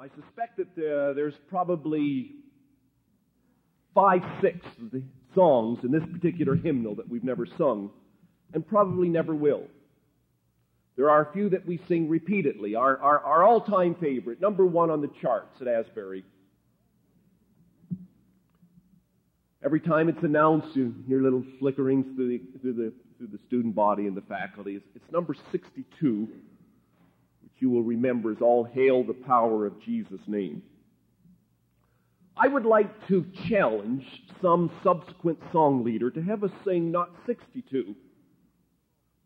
I suspect that uh, there's probably five, six of the songs in this particular hymnal that we've never sung and probably never will. There are a few that we sing repeatedly. Our, our, our all time favorite, number one on the charts at Asbury. Every time it's announced, you hear little flickerings through the, through the, through the student body and the faculty. It's, it's number 62 you will remember is all hail the power of Jesus' name. I would like to challenge some subsequent song leader to have us sing not 62,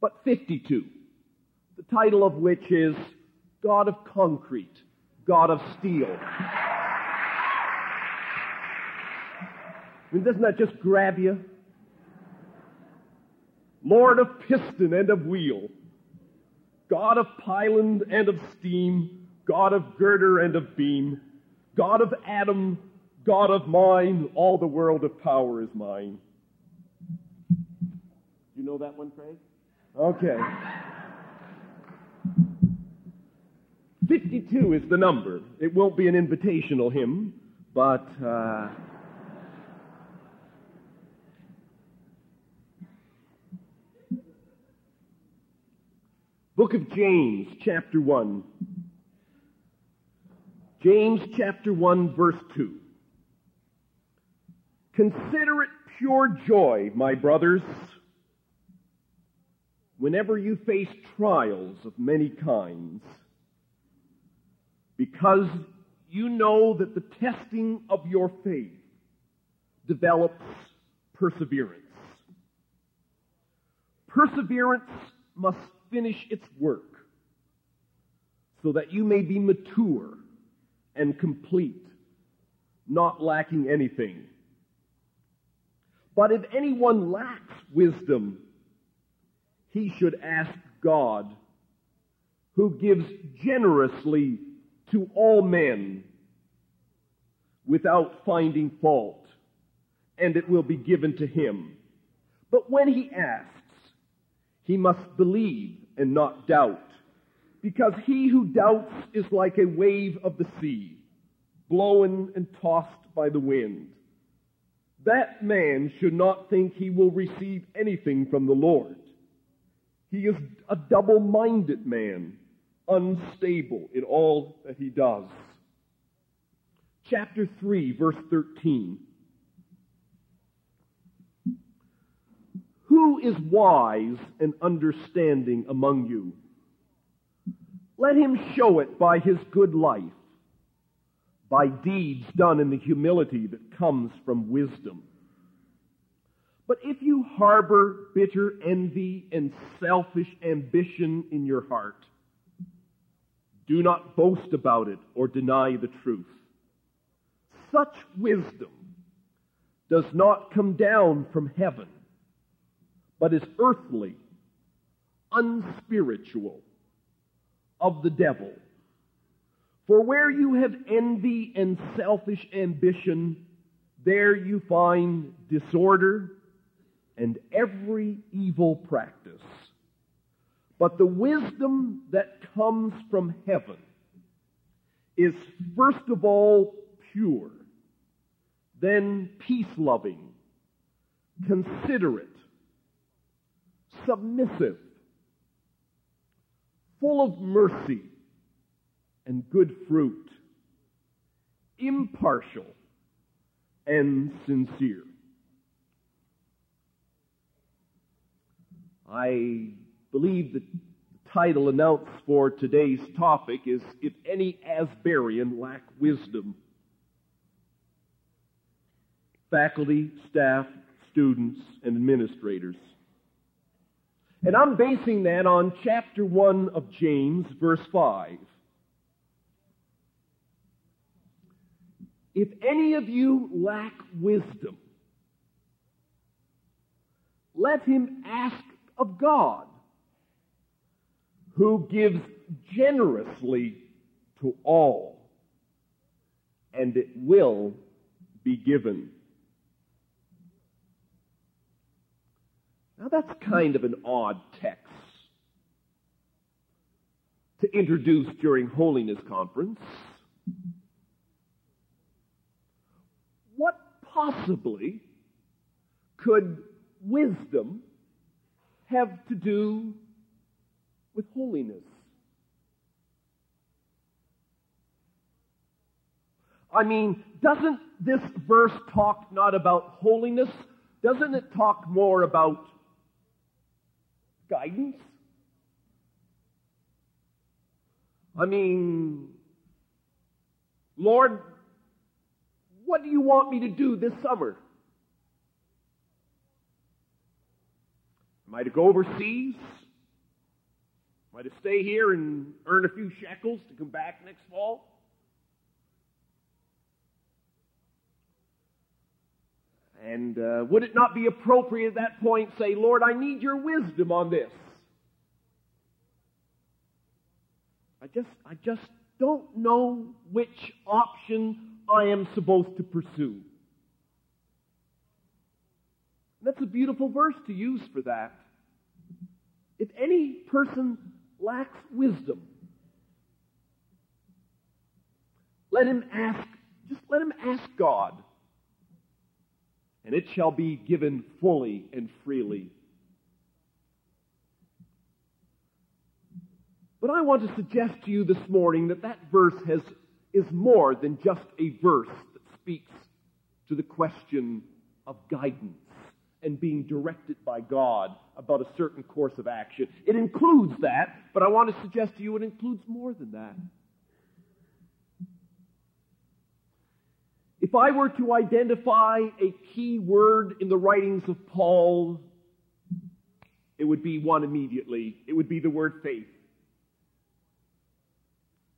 but 52, the title of which is God of Concrete, God of Steel. I mean, doesn't that just grab you? Lord of piston and of wheel. God of pylon and of steam, God of girder and of beam, God of atom, God of mine, all the world of power is mine. You know that one, Craig? Okay. 52 is the number. It won't be an invitational hymn, but. Uh, Book of James, chapter 1. James chapter 1, verse 2. Consider it pure joy, my brothers, whenever you face trials of many kinds, because you know that the testing of your faith develops perseverance. Perseverance must finish its work so that you may be mature and complete, not lacking anything. But if anyone lacks wisdom, he should ask God, who gives generously to all men without finding fault, and it will be given to him. But when he asks, he must believe and not doubt. Because he who doubts is like a wave of the sea, blown and tossed by the wind. That man should not think he will receive anything from the Lord. He is a double minded man, unstable in all that he does. Chapter 3, verse 13. Who is wise and understanding among you? Let him show it by his good life, by deeds done in the humility that comes from wisdom. But if you harbor bitter envy and selfish ambition in your heart, do not boast about it or deny the truth. Such wisdom does not come down from heaven but is earthly, unspiritual, of the devil. For where you have envy and selfish ambition, there you find disorder and every evil practice. But the wisdom that comes from heaven is first of all pure, then peace loving, considerate, submissive, full of mercy and good fruit, impartial and sincere. I believe that the title announced for today's topic is If Any Asburian Lack Wisdom. Faculty, staff, students, and administrators. And I'm basing that on chapter 1 of James, verse 5. If any of you lack wisdom, let him ask of God, who gives generously to all, and it will be given. Now that's kind of an odd text to introduce during Holiness Conference. What possibly could wisdom have to do with holiness? I mean, doesn't this verse talk not about holiness? Doesn't it talk more about guidance? I mean, Lord, what do you want me to do this summer? Am I to go overseas? Am I to stay here and earn a few shekels to come back next fall? And uh, would it not be appropriate at that point say, Lord, I need your wisdom on this? I just, I just don't know which option I am supposed to pursue. That's a beautiful verse to use for that. If any person lacks wisdom, let him ask, just let him ask God and it shall be given fully and freely. But I want to suggest to you this morning that that verse has, is more than just a verse that speaks to the question of guidance and being directed by God about a certain course of action. It includes that, but I want to suggest to you it includes more than that. If I were to identify a key word in the writings of Paul, it would be one immediately. It would be the word faith.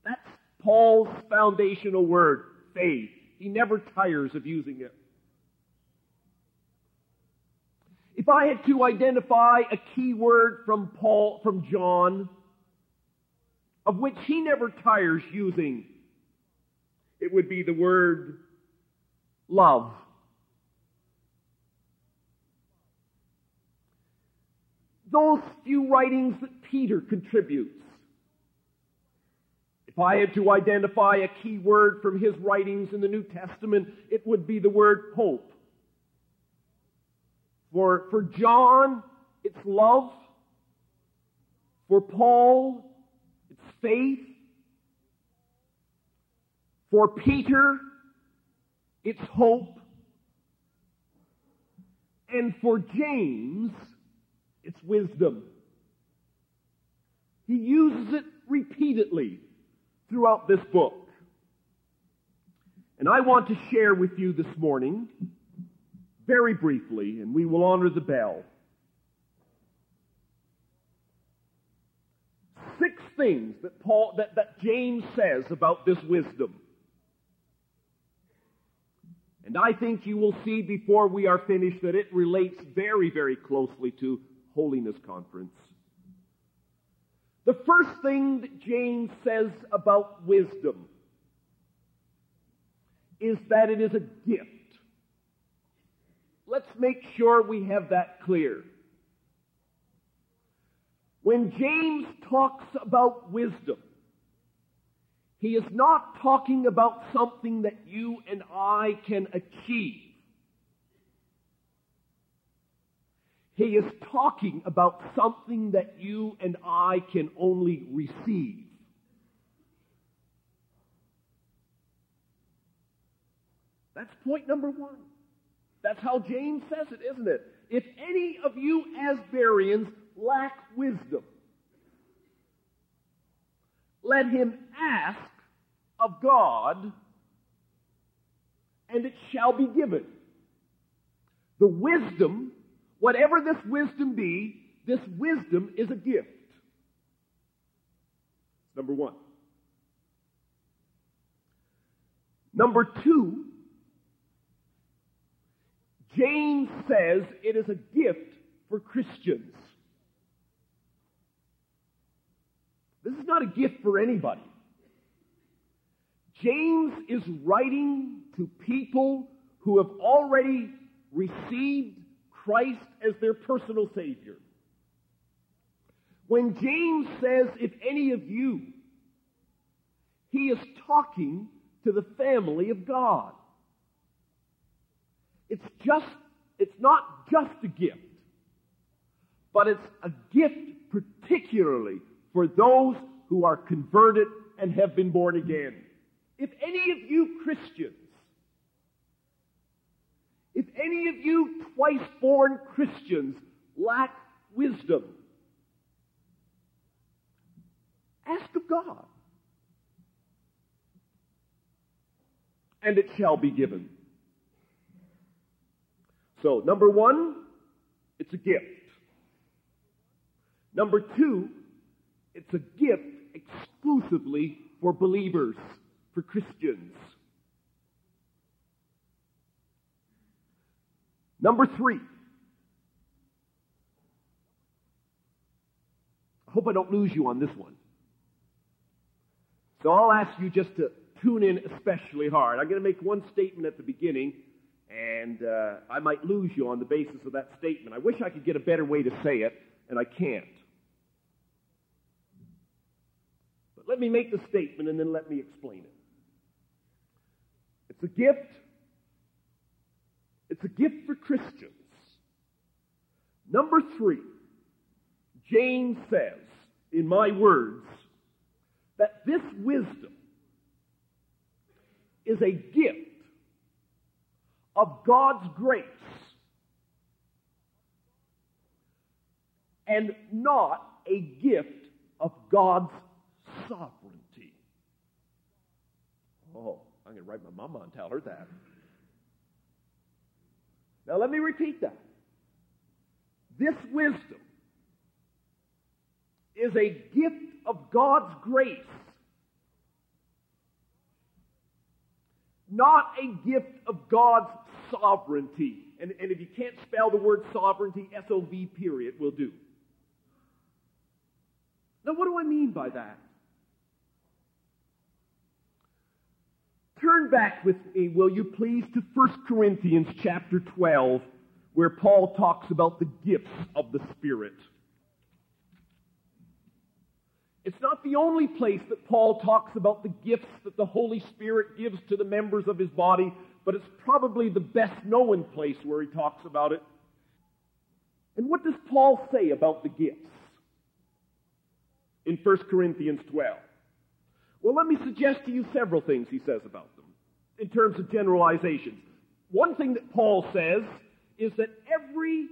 That's Paul's foundational word, faith. He never tires of using it. If I had to identify a key word from Paul, from John, of which he never tires using, it would be the word love. Those few writings that Peter contributes. If I had to identify a key word from his writings in the New Testament, it would be the word hope. For, for John, it's love. For Paul, it's faith. For Peter, it's hope. And for James, it's wisdom. He uses it repeatedly throughout this book. And I want to share with you this morning, very briefly, and we will honor the bell, six things that Paul that, that James says about this wisdom. And I think you will see before we are finished that it relates very, very closely to Holiness Conference. The first thing that James says about wisdom is that it is a gift. Let's make sure we have that clear. When James talks about wisdom, he is not talking about something that you and I can achieve. He is talking about something that you and I can only receive. That's point number one. That's how James says it, isn't it? If any of you Asburians lack wisdom, let him ask of God, and it shall be given. The wisdom, whatever this wisdom be, this wisdom is a gift. Number one. Number two, James says it is a gift for Christians. This is not a gift for anybody. James is writing to people who have already received Christ as their personal Savior. When James says, if any of you, he is talking to the family of God. It's just, it's not just a gift, but it's a gift particularly for those who are converted and have been born again. If any of you Christians, if any of you twice born Christians lack wisdom, ask of God. And it shall be given. So, number one, it's a gift. Number two, it's a gift exclusively for believers, for Christians. Number three, I hope I don't lose you on this one. So I'll ask you just to tune in especially hard. I'm going to make one statement at the beginning, and uh, I might lose you on the basis of that statement. I wish I could get a better way to say it, and I can't. But let me make the statement and then let me explain it. It's a gift. It's a gift for Christians. Number three, James says, in my words, that this wisdom is a gift of God's grace and not a gift of God's sovereignty. Oh, I'm going to write my mama and tell her that. Now, let me repeat that. This wisdom is a gift of God's grace, not a gift of God's sovereignty. And, and if you can't spell the word sovereignty, S O V period will do. Now, what do I mean by that? Turn back with me, will you please, to 1 Corinthians chapter 12, where Paul talks about the gifts of the Spirit. It's not the only place that Paul talks about the gifts that the Holy Spirit gives to the members of his body, but it's probably the best known place where he talks about it. And what does Paul say about the gifts in 1 Corinthians 12? Well, let me suggest to you several things he says about in terms of generalizations. One thing that Paul says is that every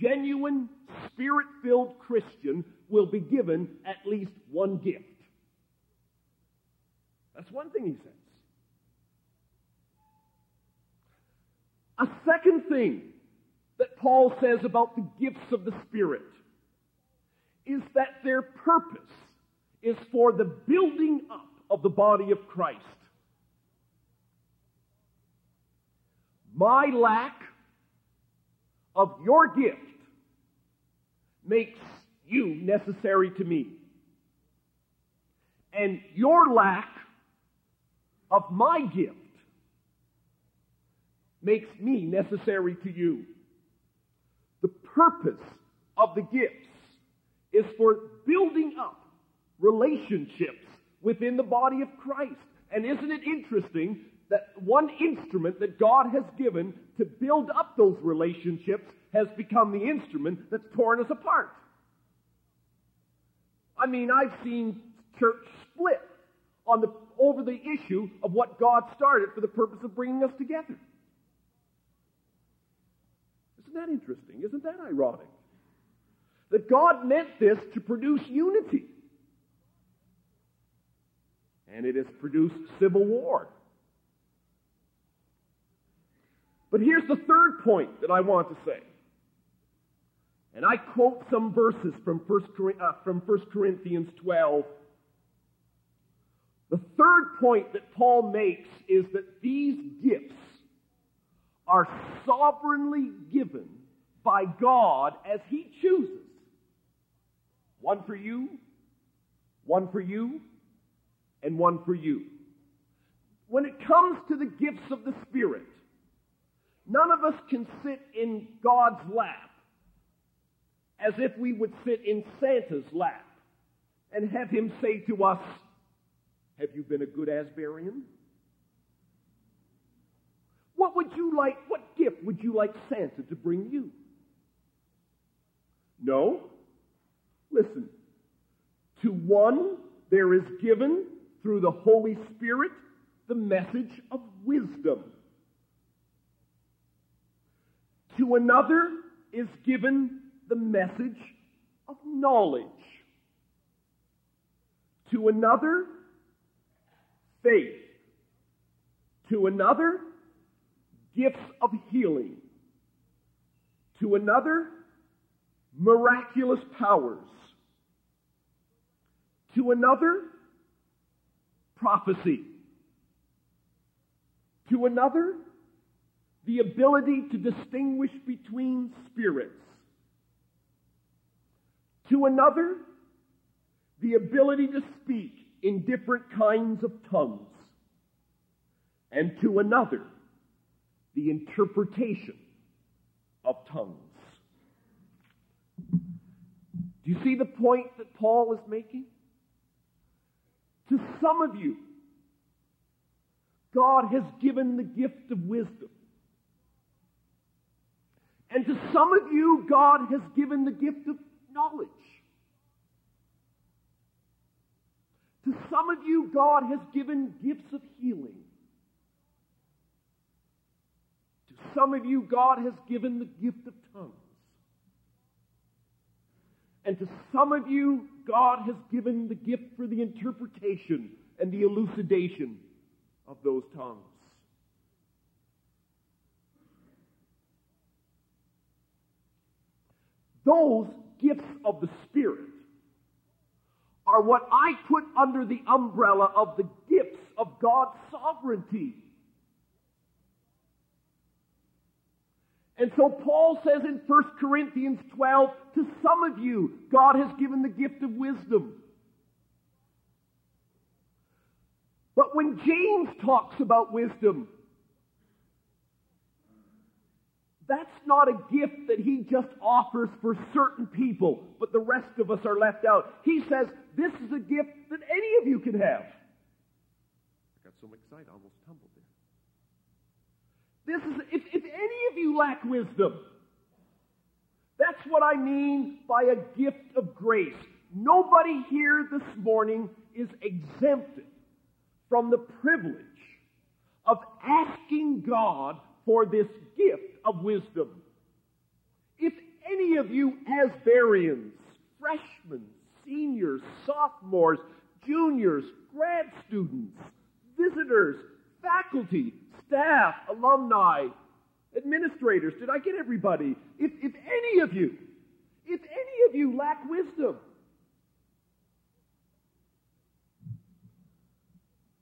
genuine, spirit filled Christian will be given at least one gift. That's one thing he says. A second thing that Paul says about the gifts of the Spirit is that their purpose is for the building up of the body of Christ. My lack of your gift makes you necessary to me. And your lack of my gift makes me necessary to you. The purpose of the gifts is for building up relationships within the body of Christ. And isn't it interesting that one instrument that God has given to build up those relationships has become the instrument that's torn us apart? I mean, I've seen church split on the, over the issue of what God started for the purpose of bringing us together. Isn't that interesting? Isn't that ironic? That God meant this to produce unity. And it has produced civil war. But here's the third point that I want to say. And I quote some verses from 1, uh, from 1 Corinthians 12. The third point that Paul makes is that these gifts are sovereignly given by God as He chooses. One for you, one for you, and one for you. When it comes to the gifts of the Spirit, none of us can sit in God's lap as if we would sit in Santa's lap and have him say to us, Have you been a good Asburian? What would you like, what gift would you like Santa to bring you? No. Listen. To one there is given through the Holy Spirit the message of wisdom. To another is given the message of knowledge. To another, faith. To another, gifts of healing. To another, miraculous powers. To another, prophecy. To another, the ability to distinguish between spirits. To another, the ability to speak in different kinds of tongues. And to another, the interpretation of tongues. Do you see the point that Paul is making? To some of you, God has given the gift of wisdom. And to some of you, God has given the gift of knowledge. To some of you, God has given gifts of healing. To some of you, God has given the gift of tongues. And to some of you, God has given the gift for the interpretation and the elucidation of those tongues. Those gifts of the Spirit are what I put under the umbrella of the gifts of God's sovereignty. And so Paul says in 1 Corinthians 12, to some of you, God has given the gift of wisdom. But when James talks about wisdom, that's not a gift that he just offers for certain people, but the rest of us are left out. He says, this is a gift that any of you can have. I got so excited, I almost tumbled there. This is, if, if any of you lack wisdom, that's what I mean by a gift of grace. Nobody here this morning is exempted from the privilege of asking God for this gift of wisdom. If any of you Asburians, freshmen, seniors, sophomores, juniors, grad students, visitors, faculty, staff, alumni, administrators, did I get everybody? If, if any of you, if any of you lack wisdom,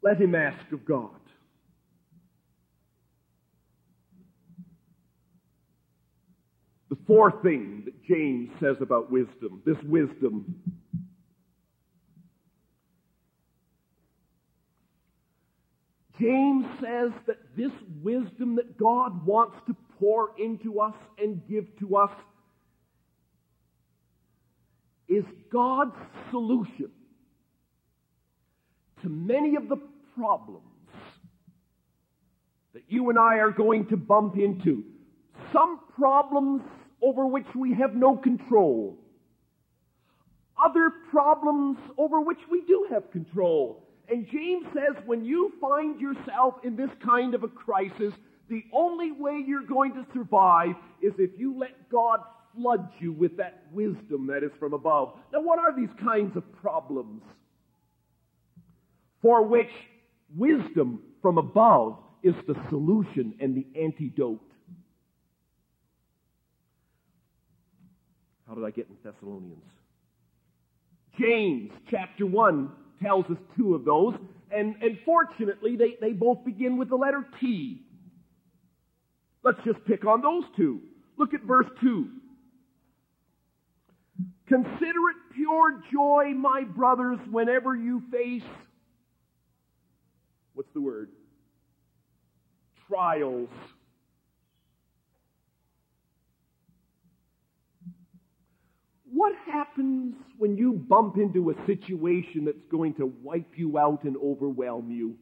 let him ask of God. The fourth thing that James says about wisdom, this wisdom, James says that this wisdom that God wants to pour into us and give to us is God's solution to many of the problems that you and I are going to bump into. Some problems over which we have no control. Other problems over which we do have control. And James says when you find yourself in this kind of a crisis, the only way you're going to survive is if you let God flood you with that wisdom that is from above. Now, what are these kinds of problems? For which wisdom from above is the solution and the antidote. How did I get in Thessalonians? James chapter 1 tells us two of those, and, and fortunately, they, they both begin with the letter T. Let's just pick on those two. Look at verse 2. Consider it pure joy, my brothers, whenever you face, what's the word? Trials. What happens when you bump into a situation that's going to wipe you out and overwhelm you?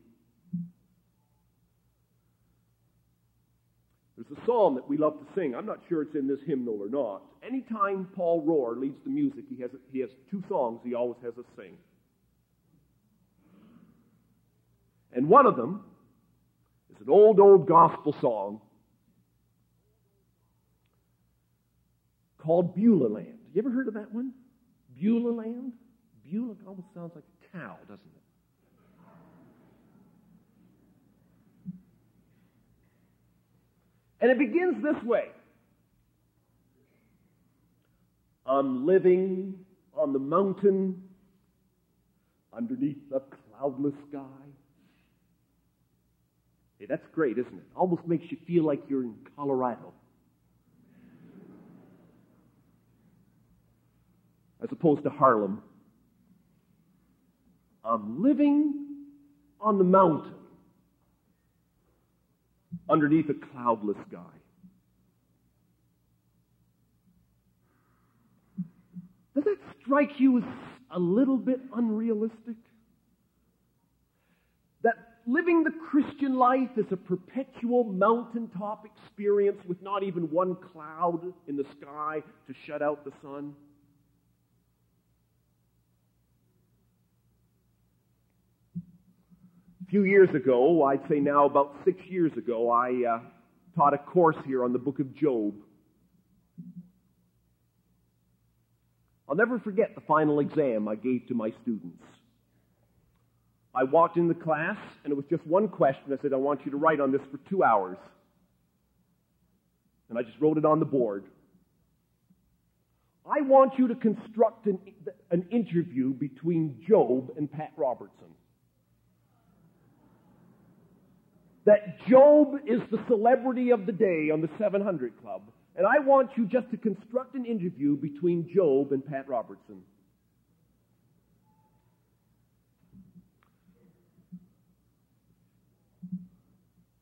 There's a psalm that we love to sing. I'm not sure it's in this hymnal or not. Anytime Paul Rohr leads the music, he has, he has two songs he always has us sing. And one of them is an old, old gospel song called Beulah Land. You ever heard of that one? Beulah Land? Beulah almost sounds like a cow, doesn't it? And it begins this way I'm living on the mountain underneath a cloudless sky. Hey, that's great, isn't it? Almost makes you feel like you're in Colorado. As opposed to Harlem. I'm living on the mountain underneath a cloudless sky. Does that strike you as a little bit unrealistic? That living the Christian life is a perpetual mountaintop experience with not even one cloud in the sky to shut out the sun? Few years ago, I'd say now about six years ago, I uh, taught a course here on the book of Job. I'll never forget the final exam I gave to my students. I walked in the class, and it was just one question. I said, I want you to write on this for two hours. And I just wrote it on the board. I want you to construct an, an interview between Job and Pat Robertson. That Job is the celebrity of the day on the 700 Club, and I want you just to construct an interview between Job and Pat Robertson.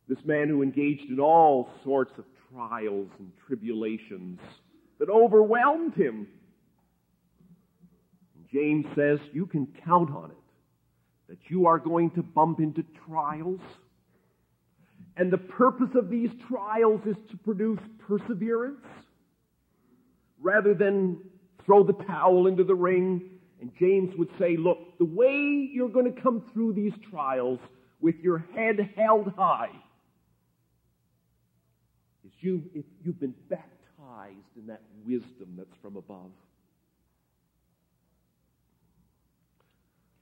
This man who engaged in all sorts of trials and tribulations that overwhelmed him. James says you can count on it that you are going to bump into trials and the purpose of these trials is to produce perseverance rather than throw the towel into the ring. And James would say, look, the way you're going to come through these trials with your head held high is you, if you've been baptized in that wisdom that's from above.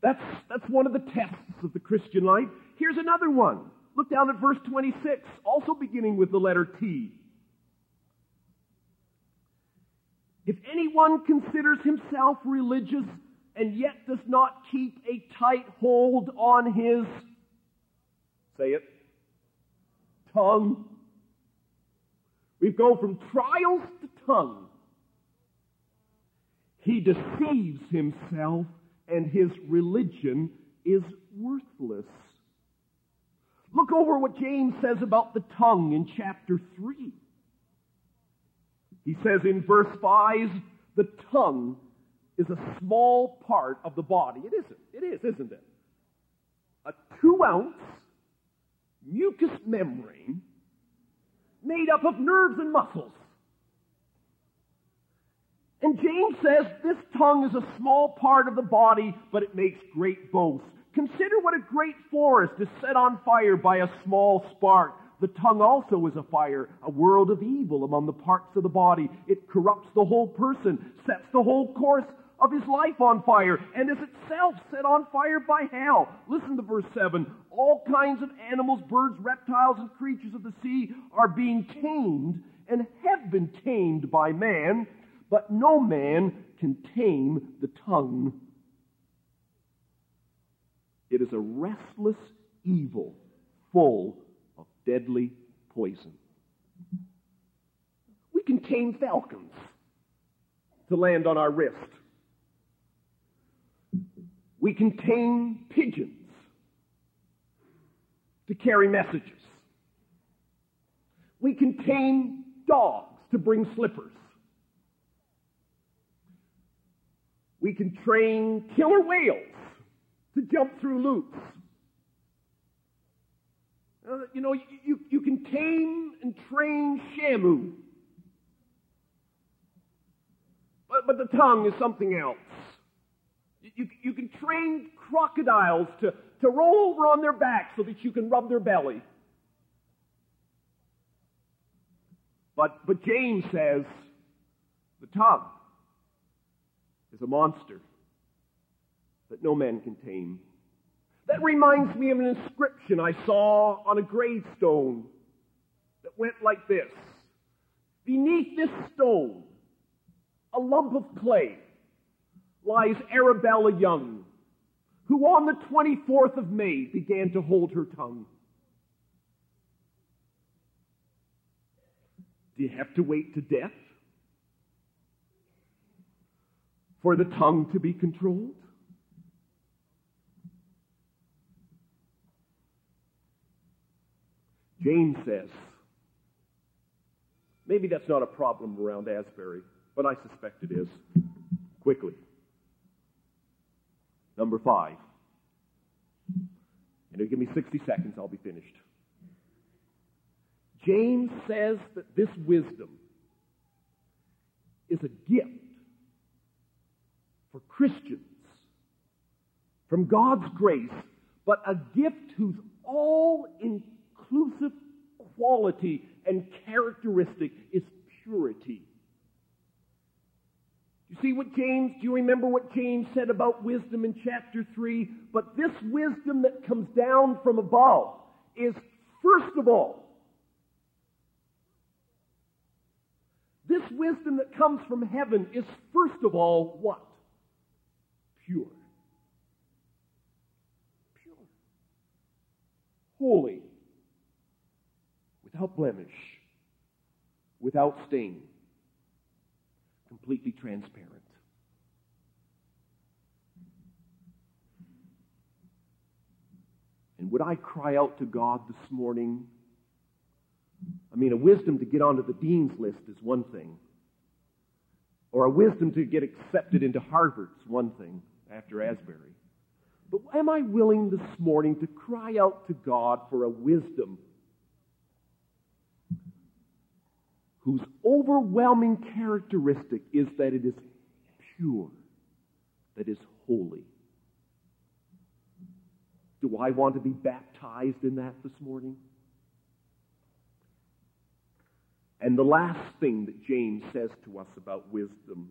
That's, that's one of the tests of the Christian life. Here's another one. Look down at verse 26, also beginning with the letter T. If anyone considers himself religious and yet does not keep a tight hold on his, say it, tongue. We go from trials to tongue. He deceives himself and his religion is worthless. Look over what James says about the tongue in chapter 3. He says in verse 5, the tongue is a small part of the body. It isn't. It is, isn't it? A two ounce mucous membrane made up of nerves and muscles. And James says this tongue is a small part of the body, but it makes great boast. Consider what a great forest is set on fire by a small spark. The tongue also is a fire, a world of evil among the parts of the body. It corrupts the whole person, sets the whole course of his life on fire, and is itself set on fire by hell. Listen to verse 7. All kinds of animals, birds, reptiles, and creatures of the sea are being tamed and have been tamed by man, but no man can tame the tongue it is a restless evil full of deadly poison. We can tame falcons to land on our wrist. We can tame pigeons to carry messages. We can tame dogs to bring slippers. We can train killer whales to jump through loops. Uh, you know, you, you, you can tame and train Shamu. But, but the tongue is something else. You, you, can train crocodiles to, to roll over on their back so that you can rub their belly. But, but James says the tongue is a monster that no man can tame. That reminds me of an inscription I saw on a gravestone that went like this Beneath this stone, a lump of clay, lies Arabella Young, who on the 24th of May began to hold her tongue. Do you have to wait to death for the tongue to be controlled? James says, maybe that's not a problem around Asbury, but I suspect it is. Quickly. Number five. And you give me 60 seconds, I'll be finished. James says that this wisdom is a gift for Christians from God's grace, but a gift whose all inclusive quality and characteristic is purity. You see what James, do you remember what James said about wisdom in chapter 3? But this wisdom that comes down from above is, first of all, This wisdom that comes from heaven is first of all what? Pure. Pure. Holy. Without blemish. Without stain. Completely transparent. And would I cry out to God this morning I mean, a wisdom to get onto the dean's list is one thing. Or a wisdom to get accepted into Harvard is one thing after Asbury. But am I willing this morning to cry out to God for a wisdom whose overwhelming characteristic is that it is pure, that is holy? Do I want to be baptized in that this morning? And the last thing that James says to us about wisdom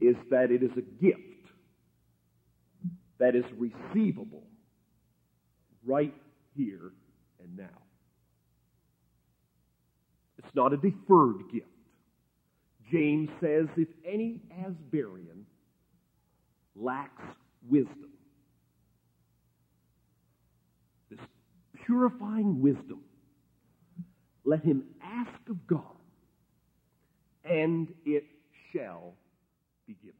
is that it is a gift that is receivable right here and now. It's not a deferred gift. James says if any Asburian lacks wisdom, this purifying wisdom let him ask of God, and it shall be given.